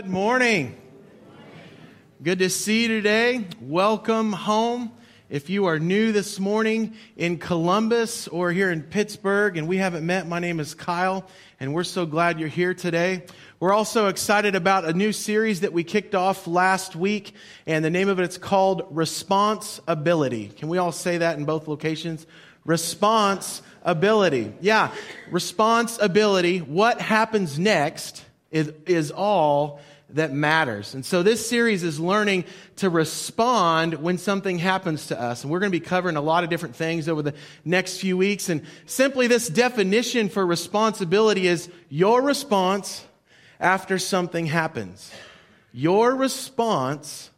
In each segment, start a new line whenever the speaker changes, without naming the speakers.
Good morning. Good to see you today. Welcome home. If you are new this morning in Columbus or here in Pittsburgh and we haven't met, my name is Kyle, and we're so glad you're here today. We're also excited about a new series that we kicked off last week, and the name of it is called Responsibility. Can we all say that in both locations? Responsibility. Yeah, responsibility. What happens next is, is all that matters. And so this series is learning to respond when something happens to us. And we're going to be covering a lot of different things over the next few weeks. And simply this definition for responsibility is your response after something happens. Your response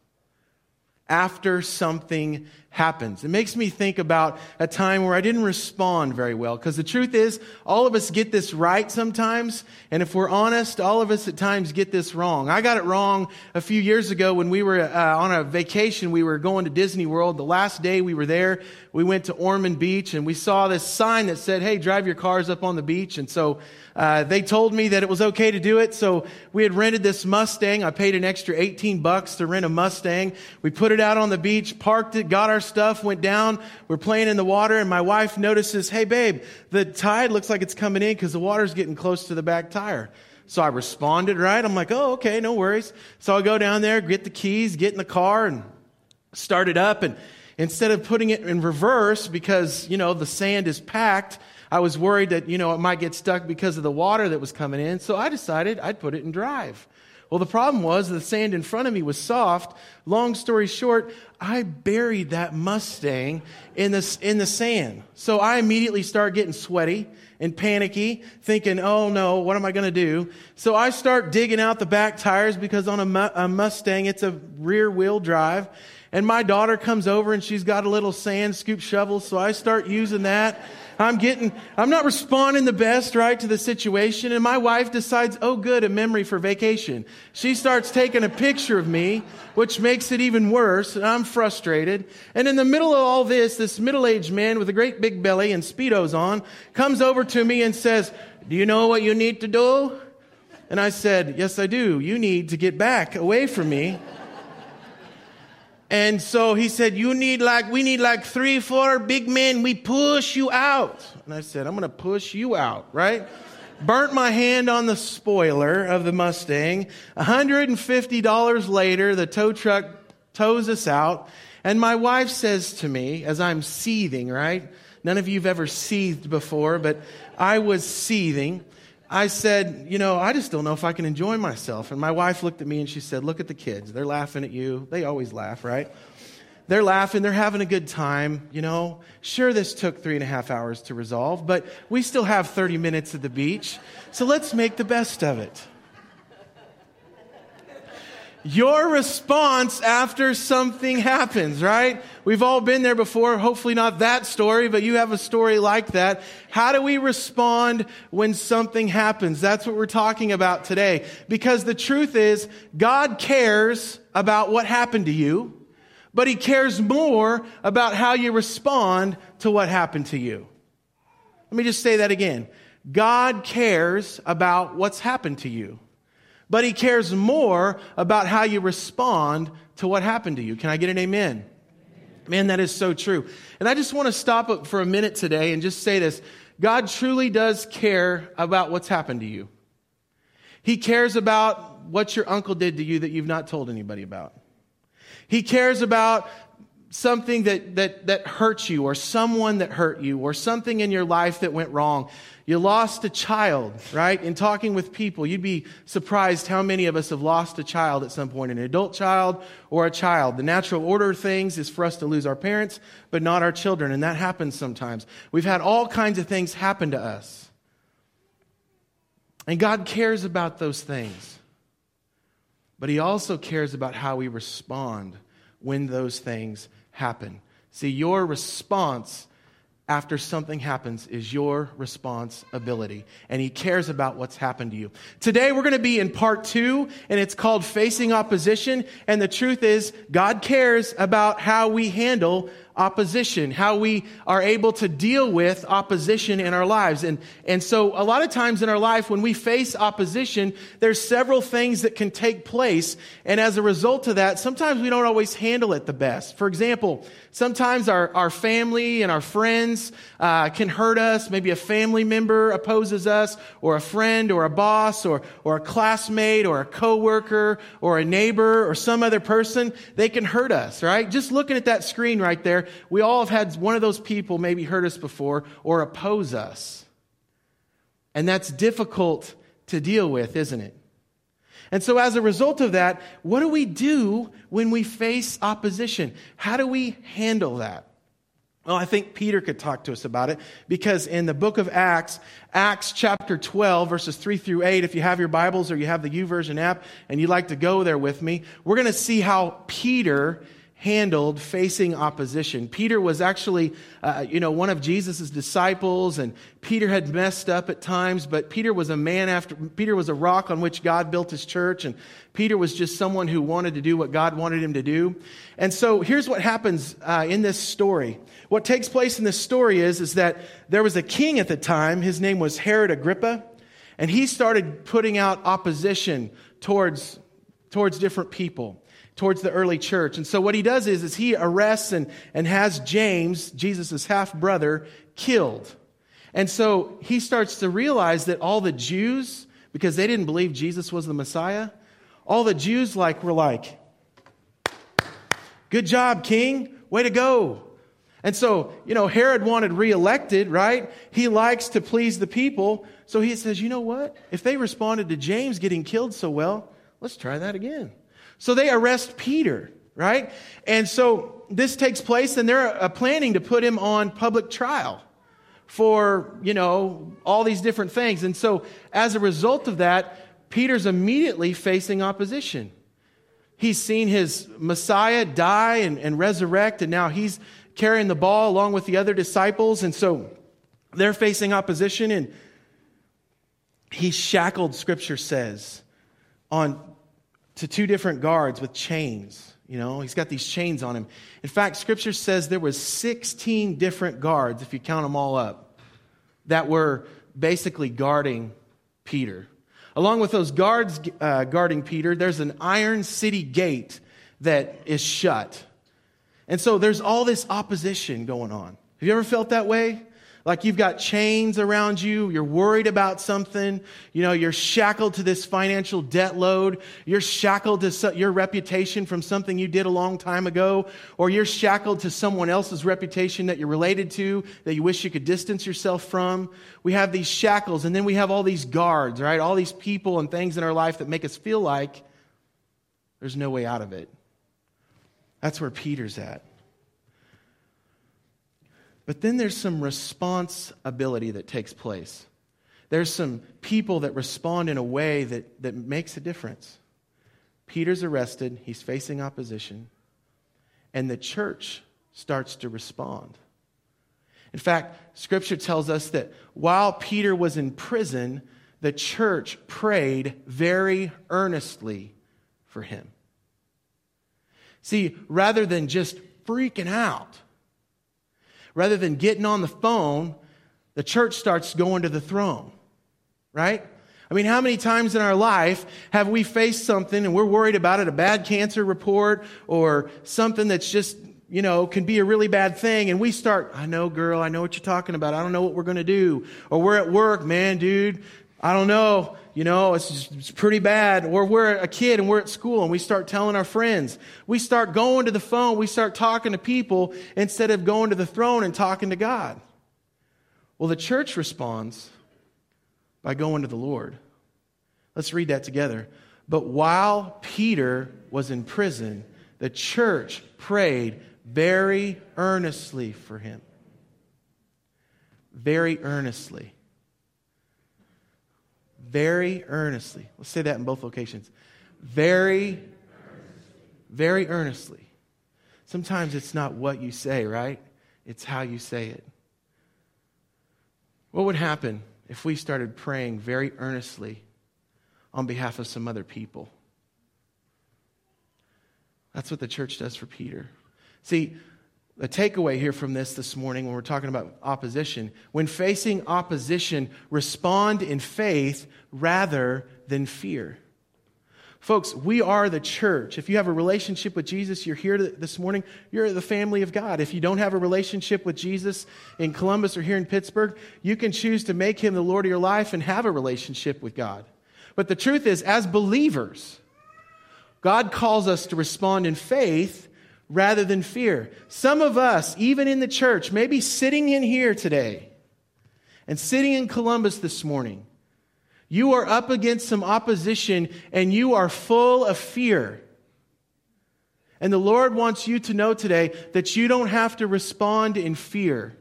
after something happens. It makes me think about a time where I didn't respond very well. Because the truth is, all of us get this right sometimes. And if we're honest, all of us at times get this wrong. I got it wrong a few years ago when we were uh, on a vacation. We were going to Disney World. The last day we were there, we went to Ormond Beach and we saw this sign that said, Hey, drive your cars up on the beach. And so uh, they told me that it was okay to do it, so we had rented this Mustang. I paid an extra 18 bucks to rent a Mustang. We put it out on the beach, parked it, got our stuff, went down. We're playing in the water, and my wife notices, "Hey, babe, the tide looks like it's coming in because the water's getting close to the back tire." So I responded, right? I'm like, "Oh, okay, no worries." So I go down there, get the keys, get in the car, and start it up. And instead of putting it in reverse because you know the sand is packed I was worried that, you know, it might get stuck because of the water that was coming in. So I decided I'd put it in drive. Well, the problem was the sand in front of me was soft. Long story short, I buried that Mustang in the, in the sand. So I immediately start getting sweaty and panicky, thinking, oh no, what am I going to do? So I start digging out the back tires because on a, a Mustang, it's a rear wheel drive. And my daughter comes over and she's got a little sand scoop shovel. So I start using that. I'm getting, I'm not responding the best, right, to the situation. And my wife decides, oh, good, a memory for vacation. She starts taking a picture of me, which makes it even worse. And I'm frustrated. And in the middle of all this, this middle aged man with a great big belly and Speedos on comes over to me and says, Do you know what you need to do? And I said, Yes, I do. You need to get back away from me. And so he said, You need like, we need like three, four big men. We push you out. And I said, I'm going to push you out, right? Burnt my hand on the spoiler of the Mustang. $150 later, the tow truck tows us out. And my wife says to me, as I'm seething, right? None of you have ever seethed before, but I was seething. I said, you know, I just don't know if I can enjoy myself. And my wife looked at me and she said, look at the kids. They're laughing at you. They always laugh, right? They're laughing. They're having a good time. You know, sure, this took three and a half hours to resolve, but we still have 30 minutes at the beach. So let's make the best of it. Your response after something happens, right? We've all been there before. Hopefully not that story, but you have a story like that. How do we respond when something happens? That's what we're talking about today. Because the truth is, God cares about what happened to you, but He cares more about how you respond to what happened to you. Let me just say that again. God cares about what's happened to you but he cares more about how you respond to what happened to you. Can I get an amen? Man, that is so true. And I just want to stop for a minute today and just say this. God truly does care about what's happened to you. He cares about what your uncle did to you that you've not told anybody about. He cares about something that, that, that hurt you or someone that hurt you or something in your life that went wrong. You lost a child, right? In talking with people, you'd be surprised how many of us have lost a child at some point, an adult child or a child. The natural order of things is for us to lose our parents, but not our children, and that happens sometimes. We've had all kinds of things happen to us. And God cares about those things. But He also cares about how we respond when those things happen. See, your response after something happens is your responsibility. And he cares about what's happened to you. Today we're going to be in part two, and it's called Facing Opposition. And the truth is, God cares about how we handle opposition, how we are able to deal with opposition in our lives. And, and so a lot of times in our life, when we face opposition, there's several things that can take place. And as a result of that, sometimes we don't always handle it the best. For example, sometimes our, our family and our friends uh, can hurt us. Maybe a family member opposes us, or a friend, or a boss, or, or a classmate, or a coworker, or a neighbor, or some other person. They can hurt us, right? Just looking at that screen right there, we all have had one of those people maybe hurt us before or oppose us. And that's difficult to deal with, isn't it? And so, as a result of that, what do we do when we face opposition? How do we handle that? Well, I think Peter could talk to us about it because in the book of Acts, Acts chapter 12, verses 3 through 8, if you have your Bibles or you have the YouVersion app and you'd like to go there with me, we're going to see how Peter handled facing opposition. Peter was actually, uh, you know, one of Jesus' disciples, and Peter had messed up at times, but Peter was a man after, Peter was a rock on which God built his church, and Peter was just someone who wanted to do what God wanted him to do. And so here's what happens uh, in this story. What takes place in this story is, is that there was a king at the time, his name was Herod Agrippa, and he started putting out opposition towards, towards different people towards the early church. And so what he does is, is he arrests and, and has James, Jesus' half brother, killed. And so he starts to realize that all the Jews, because they didn't believe Jesus was the Messiah, all the Jews like were like, good job, king, way to go. And so, you know, Herod wanted reelected, right? He likes to please the people. So he says, you know what? If they responded to James getting killed so well, let's try that again. So they arrest Peter, right? And so this takes place, and they're uh, planning to put him on public trial for, you know, all these different things. And so as a result of that, Peter's immediately facing opposition. He's seen his Messiah die and, and resurrect, and now he's carrying the ball along with the other disciples. And so they're facing opposition, and he's shackled, scripture says, on to two different guards with chains. You know, he's got these chains on him. In fact, scripture says there was 16 different guards, if you count them all up, that were basically guarding Peter. Along with those guards uh, guarding Peter, there's an iron city gate that is shut. And so there's all this opposition going on. Have you ever felt that way? Like you've got chains around you. You're worried about something. You know, you're shackled to this financial debt load. You're shackled to your reputation from something you did a long time ago. Or you're shackled to someone else's reputation that you're related to that you wish you could distance yourself from. We have these shackles and then we have all these guards, right? All these people and things in our life that make us feel like there's no way out of it. That's where Peter's at. But then there's some responsibility that takes place. There's some people that respond in a way that, that makes a difference. Peter's arrested, he's facing opposition, and the church starts to respond. In fact, scripture tells us that while Peter was in prison, the church prayed very earnestly for him. See, rather than just freaking out, rather than getting on the phone, the church starts going to the throne, right? I mean, how many times in our life have we faced something and we're worried about it, a bad cancer report or something that's just, you know, can be a really bad thing. And we start, I know, girl, I know what you're talking about. I don't know what we're going to do. Or we're at work, man, dude, I don't know you know, it's, just, it's pretty bad. Or we're a kid and we're at school and we start telling our friends. We start going to the phone, we start talking to people instead of going to the throne and talking to God. Well, the church responds by going to the Lord. Let's read that together. But while Peter was in prison, the church prayed very earnestly for him. Very earnestly very earnestly. Let's say that in both locations. Very, very earnestly. Sometimes it's not what you say, right? It's how you say it. What would happen if we started praying very earnestly on behalf of some other people? That's what the church does for Peter. See, the takeaway here from this this morning when we're talking about opposition when facing opposition, respond in faith rather than fear. Folks, we are the church. If you have a relationship with Jesus, you're here this morning, you're the family of God. If you don't have a relationship with Jesus in Columbus or here in Pittsburgh, you can choose to make him the Lord of your life and have a relationship with God. But the truth is, as believers, God calls us to respond in faith rather than fear. Some of us, even in the church, maybe sitting in here today and sitting in Columbus this morning, you are up against some opposition and you are full of fear. And the Lord wants you to know today that you don't have to respond in fear,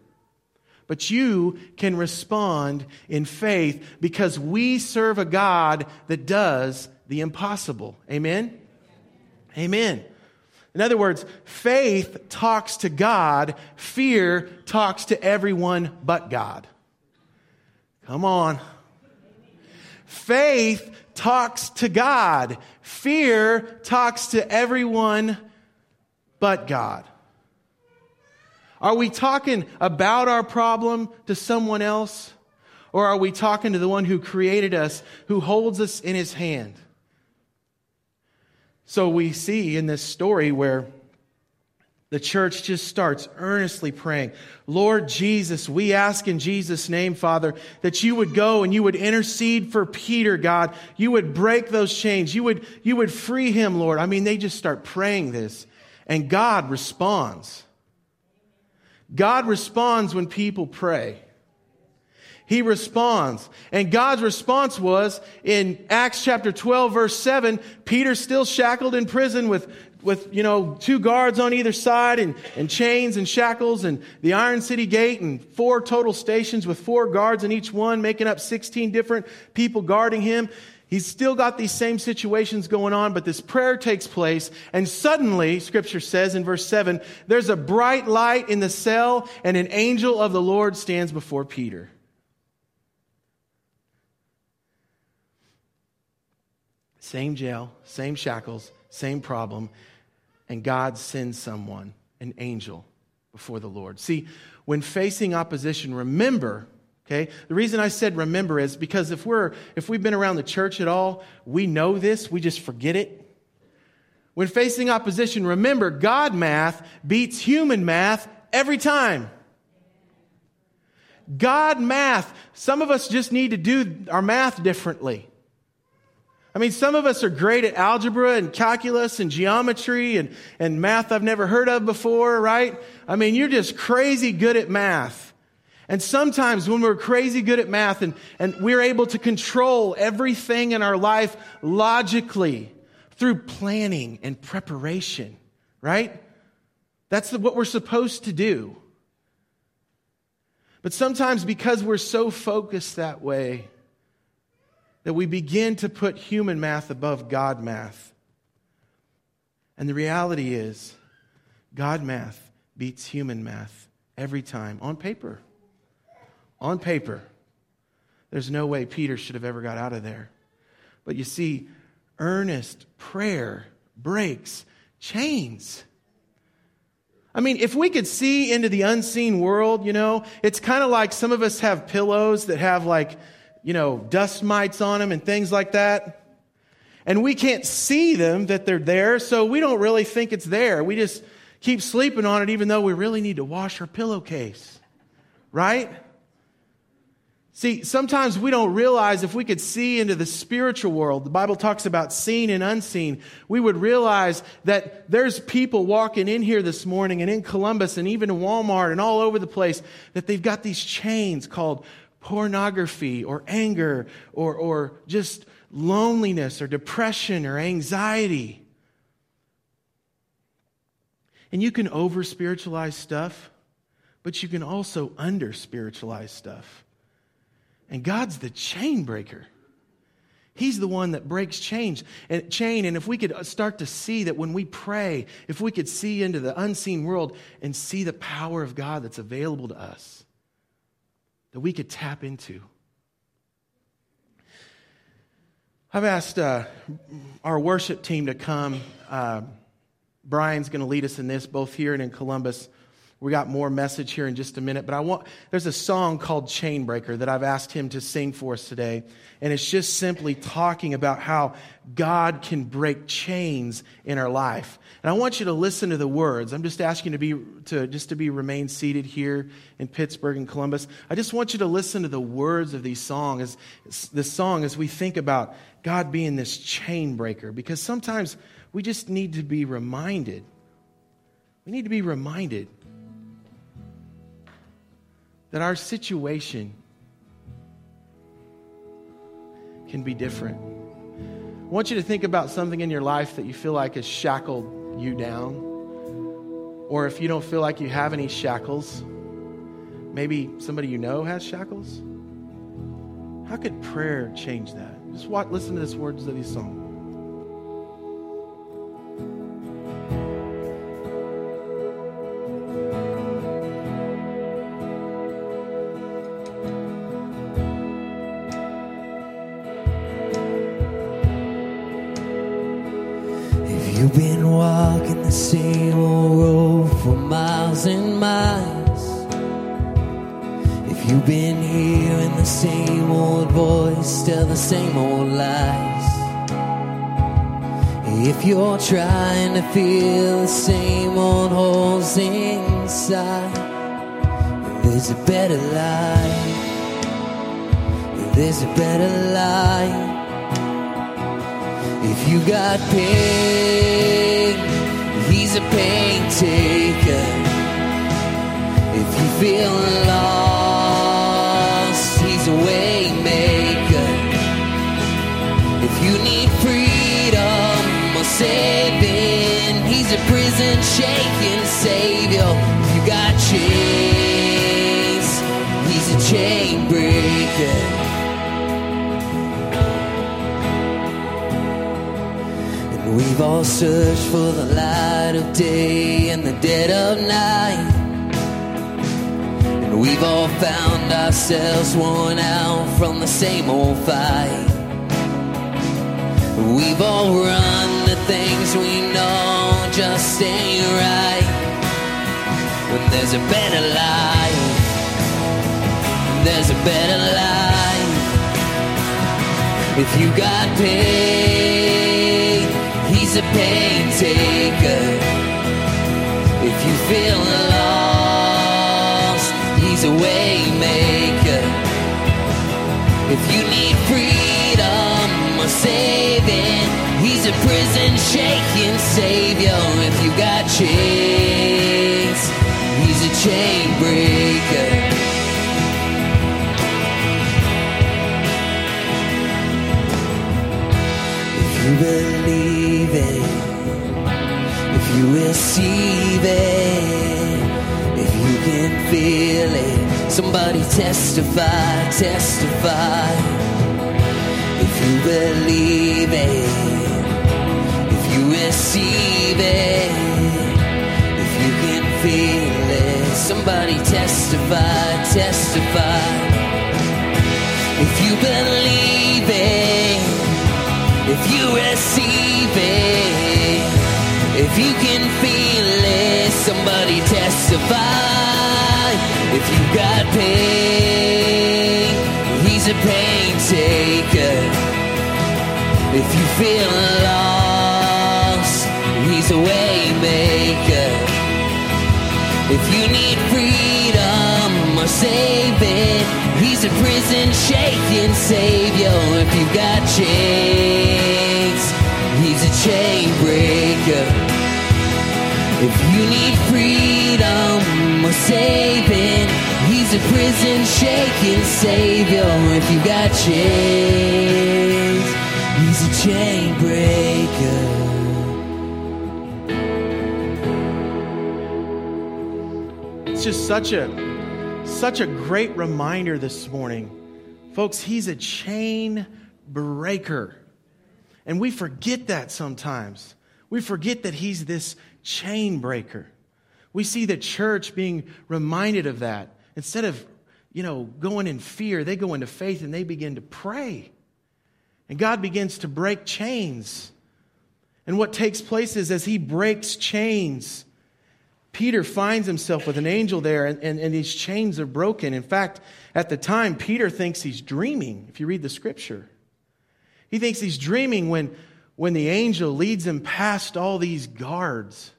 but you can respond in faith because we serve a God that does the impossible. Amen? Amen. In other words, faith talks to God, fear talks to everyone but God. Come on. Faith talks to God, fear talks to everyone but God. Are we talking about our problem to someone else? Or are we talking to the one who created us, who holds us in his hand? So we see in this story where the church just starts earnestly praying, Lord Jesus, we ask in Jesus' name, Father, that you would go and you would intercede for Peter, God. You would break those chains. You would, you would free him, Lord. I mean, they just start praying this, and God responds. God responds when people pray. He responds. And God's response was in Acts chapter 12 verse 7, Peter's still shackled in prison with, with, you know, two guards on either side and, and chains and shackles and the Iron City Gate and four total stations with four guards in each one, making up 16 different people guarding him. He's still got these same situations going on, but this prayer takes place, and suddenly, scripture says in verse 7, there's a bright light in the cell, and an angel of the Lord stands before Peter. Same jail, same shackles, same problem. And God sends someone, an angel, before the Lord. See, when facing opposition, remember, okay? The reason I said remember is because if we're if we've been around the church at all, we know this, we just forget it. When facing opposition, remember God math beats human math every time. God math, some of us just need to do our math differently. I mean, some of us are great at algebra and calculus and geometry and, and math I've never heard of before, right? I mean, you're just crazy good at math. And sometimes when we're crazy good at math and, and we're able to control everything in our life logically through planning and preparation, right? That's what we're supposed to do. But sometimes because we're so focused that way, that we begin to put human math above God math. And the reality is, God math beats human math every time on paper. On paper. There's no way Peter should have ever got out of there. But you see, earnest prayer breaks chains. I mean, if we could see into the unseen world, you know, it's kind of like some of us have pillows that have like you know, dust mites on them and things like that. And we can't see them that they're there, so we don't really think it's there. We just keep sleeping on it even though we really need to wash our pillowcase. Right? See, sometimes we don't realize if we could see into the spiritual world, the Bible talks about seen and unseen, we would realize that there's people walking in here this morning and in Columbus and even in Walmart and all over the place that they've got these chains called pornography or anger or, or just loneliness or depression or anxiety. And you can over spiritualize stuff, but you can also under spiritualize stuff. And God's the chain breaker. He's the one that breaks chains and chain. And if we could start to see that when we pray, if we could see into the unseen world and see the power of God that's available to us, that we could tap into. I've asked uh, our worship team to come. Uh, Brian's going to lead us in this, both here and in Columbus. We got more message here in just a minute, but I want, there's a song called Chainbreaker that I've asked him to sing for us today. And it's just simply talking about how God can break chains in our life. And I want you to listen to the words. I'm just asking to be, to, just to be remain seated here in Pittsburgh and Columbus. I just want you to listen to the words of these songs, this song as we think about God being this chain breaker, because sometimes we just need to be reminded. We need to be reminded that our situation can be different. I want you to think about something in your life that you feel like has shackled you down. Or if you don't feel like you have any shackles, maybe somebody you know has shackles. How could prayer change that? Just watch, listen to the words of these songs.
Same old voice tell the same old lies. If you're trying to feel the same old holes inside, there's a better life. There's a better life. If you got pain, he's a pain taker. If you feel lost, shaking savior. You got chains, he's a chain breaker. And we've all searched for the light of day in the dead of night. And we've all found ourselves worn out from the same old fight. We've all run things we know just ain't right. When there's a better life, there's a better life. If you got pain, he's a pain taker. If you feel lost, he's a way maker. If you need freedom or saving, a prison shaking savior. If you got chains, he's a chain breaker. If you believe it, if you receive it, if you can feel it, somebody testify, testify. If you believe it, receive it, if you can feel it, somebody testify, testify. If you believe it, if you receive it, if you can feel it, somebody testify. If you got pain, he's a pain taker. If you feel lost, a way maker. If you need freedom or saving, he's a prison shaking savior. If you've got chains, he's a chain breaker. If you need freedom or saving, he's a prison shaking savior. If you got chains, he's a chain breaker.
Just such a such a great reminder this morning. Folks, he's a chain breaker. And we forget that sometimes. We forget that he's this chain breaker. We see the church being reminded of that. Instead of, you know, going in fear, they go into faith and they begin to pray. And God begins to break chains. And what takes place is as he breaks chains, Peter finds himself with an angel there, and, and, and these chains are broken. In fact, at the time, Peter thinks he's dreaming, if you read the scripture. He thinks he's dreaming when, when the angel leads him past all these guards.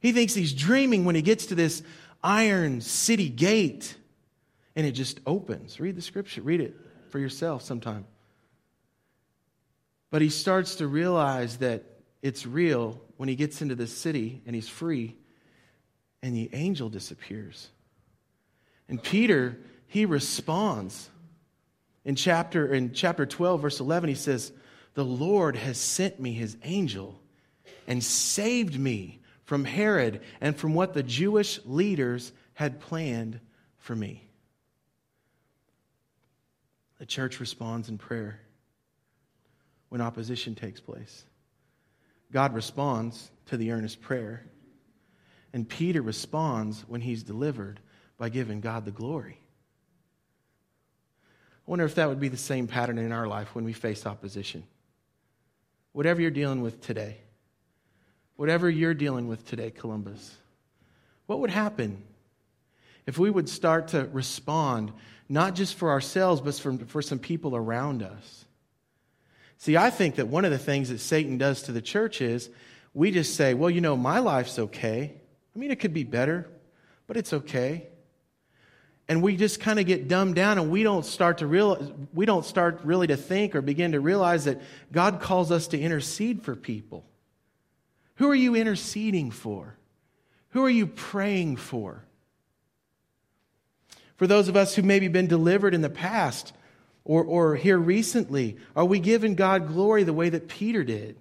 He thinks he's dreaming when he gets to this iron city gate and it just opens. Read the scripture, read it for yourself sometime. But he starts to realize that it's real when he gets into the city and he's free and the angel disappears. And Peter, he responds. In chapter, in chapter 12, verse 11, he says, The Lord has sent me his angel and saved me from Herod and from what the Jewish leaders had planned for me. The church responds in prayer when opposition takes place. God responds to the earnest prayer. And Peter responds when he's delivered by giving God the glory. I wonder if that would be the same pattern in our life when we face opposition. Whatever you're dealing with today, whatever you're dealing with today, Columbus, what would happen if we would start to respond, not just for ourselves, but for, for some people around us? See, I think that one of the things that Satan does to the church is we just say, well, you know, my life's okay. I mean, it could be better, but it's okay. And we just kind of get dumbed down and we don't start to realize, we don't start really to think or begin to realize that God calls us to intercede for people. Who are you interceding for? Who are you praying for? For those of us who maybe been delivered in the past, or, or here recently? Are we giving God glory the way that Peter did?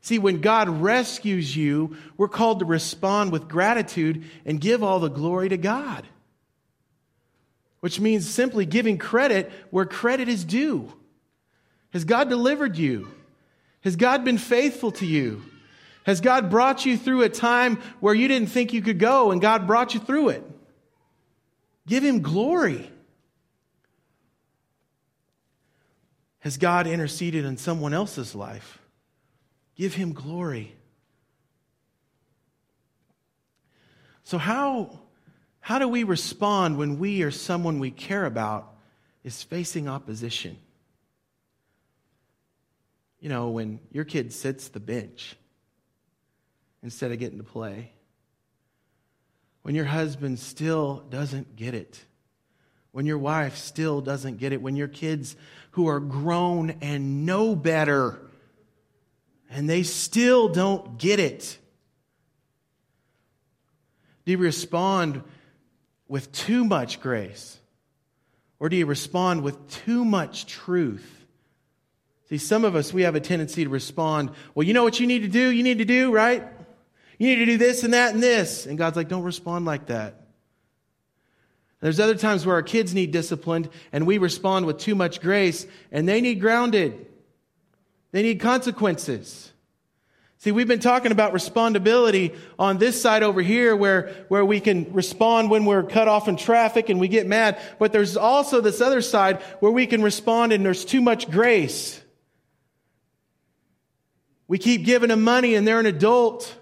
See, when God rescues you, we're called to respond with gratitude and give all the glory to God. Which means simply giving credit where credit is due. Has God delivered you? Has God been faithful to you? Has God brought you through a time where you didn't think you could go and God brought you through it? Give Him glory. Has God interceded in someone else's life? Give him glory. So, how, how do we respond when we or someone we care about is facing opposition? You know, when your kid sits the bench instead of getting to play. When your husband still doesn't get it when your wife still doesn't get it, when your kids who are grown and know better and they still don't get it? Do you respond with too much grace? Or do you respond with too much truth? See, some of us, we have a tendency to respond, well, you know what you need to do? You need to do, right? You need to do this and that and this. And God's like, don't respond like that. There's other times where our kids need disciplined and we respond with too much grace and they need grounded. They need consequences. See, we've been talking about respondability on this side over here where, where we can respond when we're cut off in traffic and we get mad. But there's also this other side where we can respond and there's too much grace. We keep giving them money and they're an adult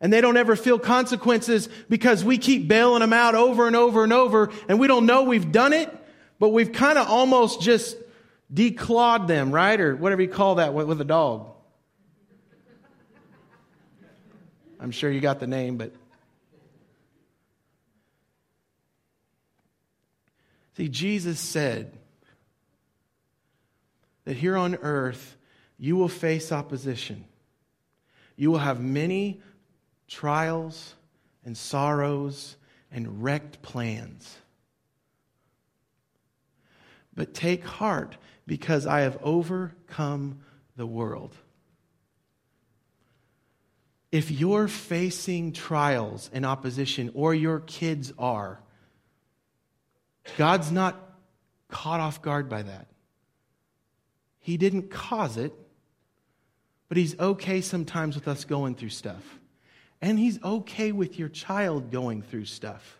and they don't ever feel consequences because we keep bailing them out over and over and over and we don't know we've done it, but we've kind of almost just declawed them, right? Or whatever you call that with a dog. I'm sure you got the name, but. See, Jesus said that here on earth you will face opposition. You will have many trials and sorrows and wrecked plans. But take heart because I have overcome the world. If you're facing trials and opposition, or your kids are, God's not caught off guard by that. He didn't cause it, but He's okay sometimes with us going through stuff. And he's okay with your child going through stuff.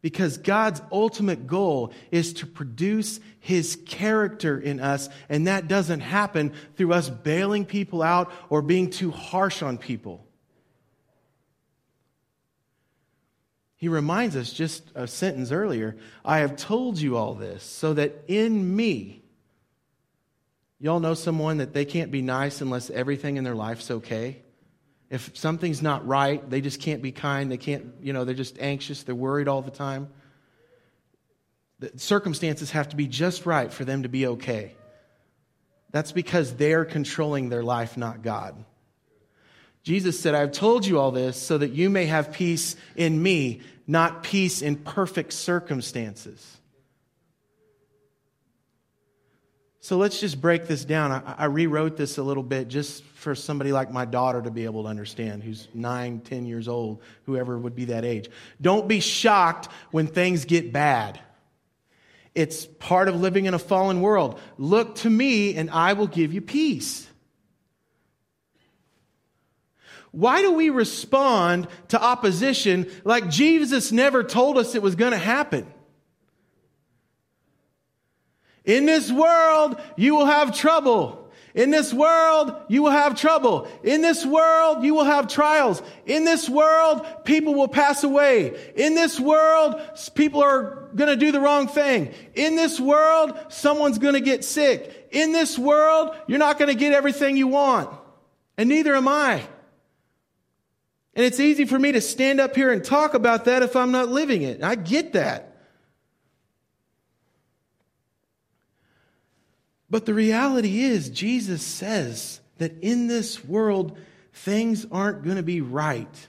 Because God's ultimate goal is to produce His character in us, and that doesn't happen through us bailing people out or being too harsh on people. He reminds us just a sentence earlier I have told you all this so that in me, y'all know someone that they can't be nice unless everything in their life's okay? If something's not right, they just can't be kind. They can't, you know, they're just anxious. They're worried all the time. The circumstances have to be just right for them to be okay. That's because they're controlling their life, not God. Jesus said, I've told you all this so that you may have peace in me, not peace in perfect circumstances. So let's just break this down. I, I, rewrote this a little bit just for somebody like my daughter to be able to understand, who's nine, ten years old, whoever would be that age. Don't be shocked when things get bad. It's part of living in a fallen world. Look to me, and I will give you peace. Why do we respond to opposition like Jesus never told us it was going to happen? In this world, you will have trouble. In this world, you will have trouble. In this world, you will have trials. In this world, people will pass away. In this world, people are going to do the wrong thing. In this world, someone's going to get sick. In this world, you're not going to get everything you want. And neither am I. And it's easy for me to stand up here and talk about that if I'm not living it. I get that. But the reality is, Jesus says that in this world, things aren't going to be right.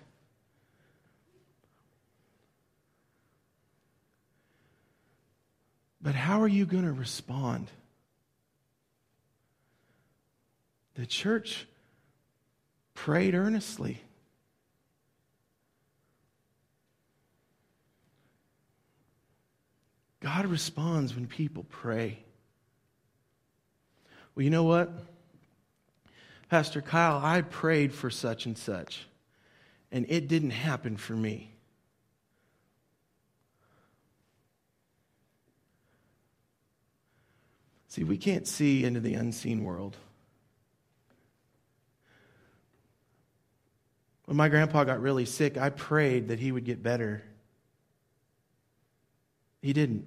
But how are you going to respond? The church prayed earnestly. God responds when people pray. Well, you know what? Pastor Kyle, I prayed for such and such, and it didn't happen for me. See, we can't see into the unseen world. When my grandpa got really sick, I prayed that he would get better. He didn't.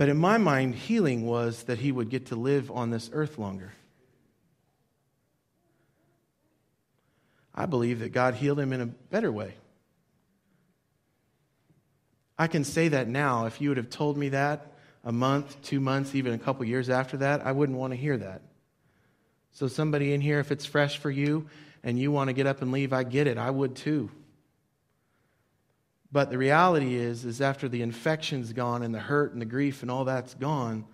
But in my mind, healing was that he would get to live on this earth longer. I believe that God healed him in a better way. I can say that now. If you would have told me that a month, two months, even a couple years after that, I wouldn't want to hear that. So, somebody in here, if it's fresh for you and you want to get up and leave, I get it. I would too. But the reality is, is after the infection's gone and the hurt and the grief and all that's gone,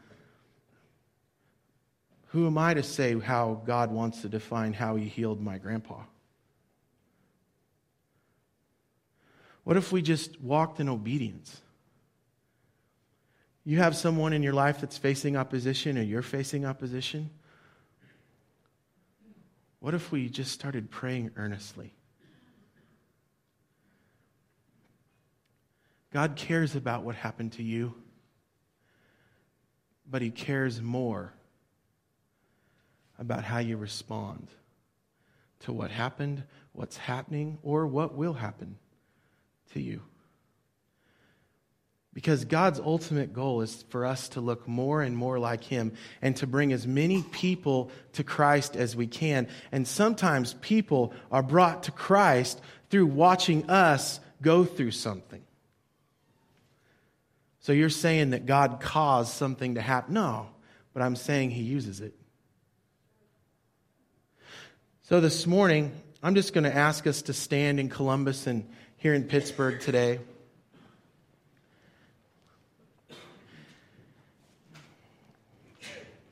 who am I to say how God wants to define how he healed my grandpa? What if we just walked in obedience? You have someone in your life that's facing opposition or you're facing opposition. What if we just started praying earnestly? God cares about what happened to you, but He cares more about how you respond to what happened, what's happening, or what will happen to you. Because God's ultimate goal is for us to look more and more like Him and to bring as many people to Christ as we can. And sometimes people are brought to Christ through watching us go through something. So you're saying that God caused something to happen? No, but I'm saying He uses it. So this morning, I'm just going to ask us to stand in Columbus and here in Pittsburgh today.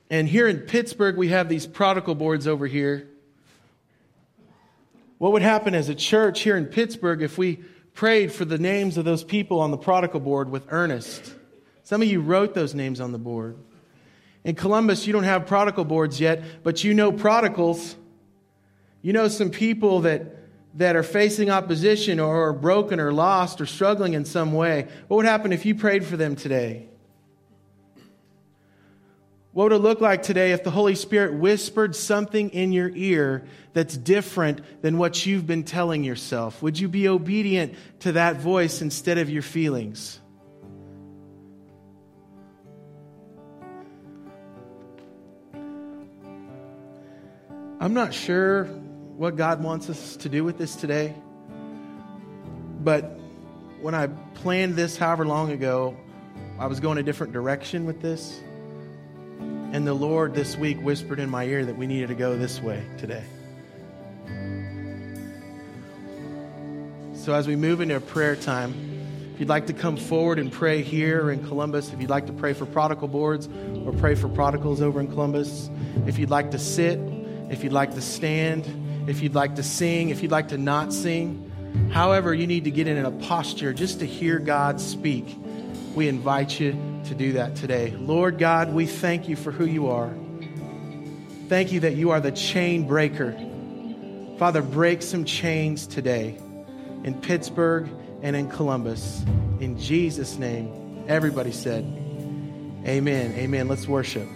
And here in Pittsburgh, we have these prodigal boards over here. What would happen as a church here in Pittsburgh if we prayed for the names of those people on the prodigal board with earnest. Some of you wrote those names on the board. In Columbus, you don't have prodigal boards yet, but you know prodigals. You know some people that that are facing opposition or are broken or lost or struggling in some way, what would happen if you prayed for them today? What would it look like today if the Holy Spirit whispered something in your ear that's different than what you've been telling yourself? Would you be obedient to that voice instead of your feelings? I'm not sure what God wants us to do with this today, but when I planned this however long ago, I was going a different direction with this. And the Lord this week whispered in my ear that we needed to go this way today. So as we move into a prayer time, if you'd like to come forward and pray here in Columbus, if you'd like to pray for prodigal boards or pray for prodigals over in Columbus, if you'd like to sit, if you'd like to stand, if you'd like to sing, if you'd like to not sing, however, you need to get in a posture just to hear God speak we invite you to do that today. Lord God, we thank you for who you are. Thank you that you are the chain breaker. Father, break some chains today in Pittsburgh and in Columbus. In Jesus' name, everybody said, Amen. Amen. Let's worship.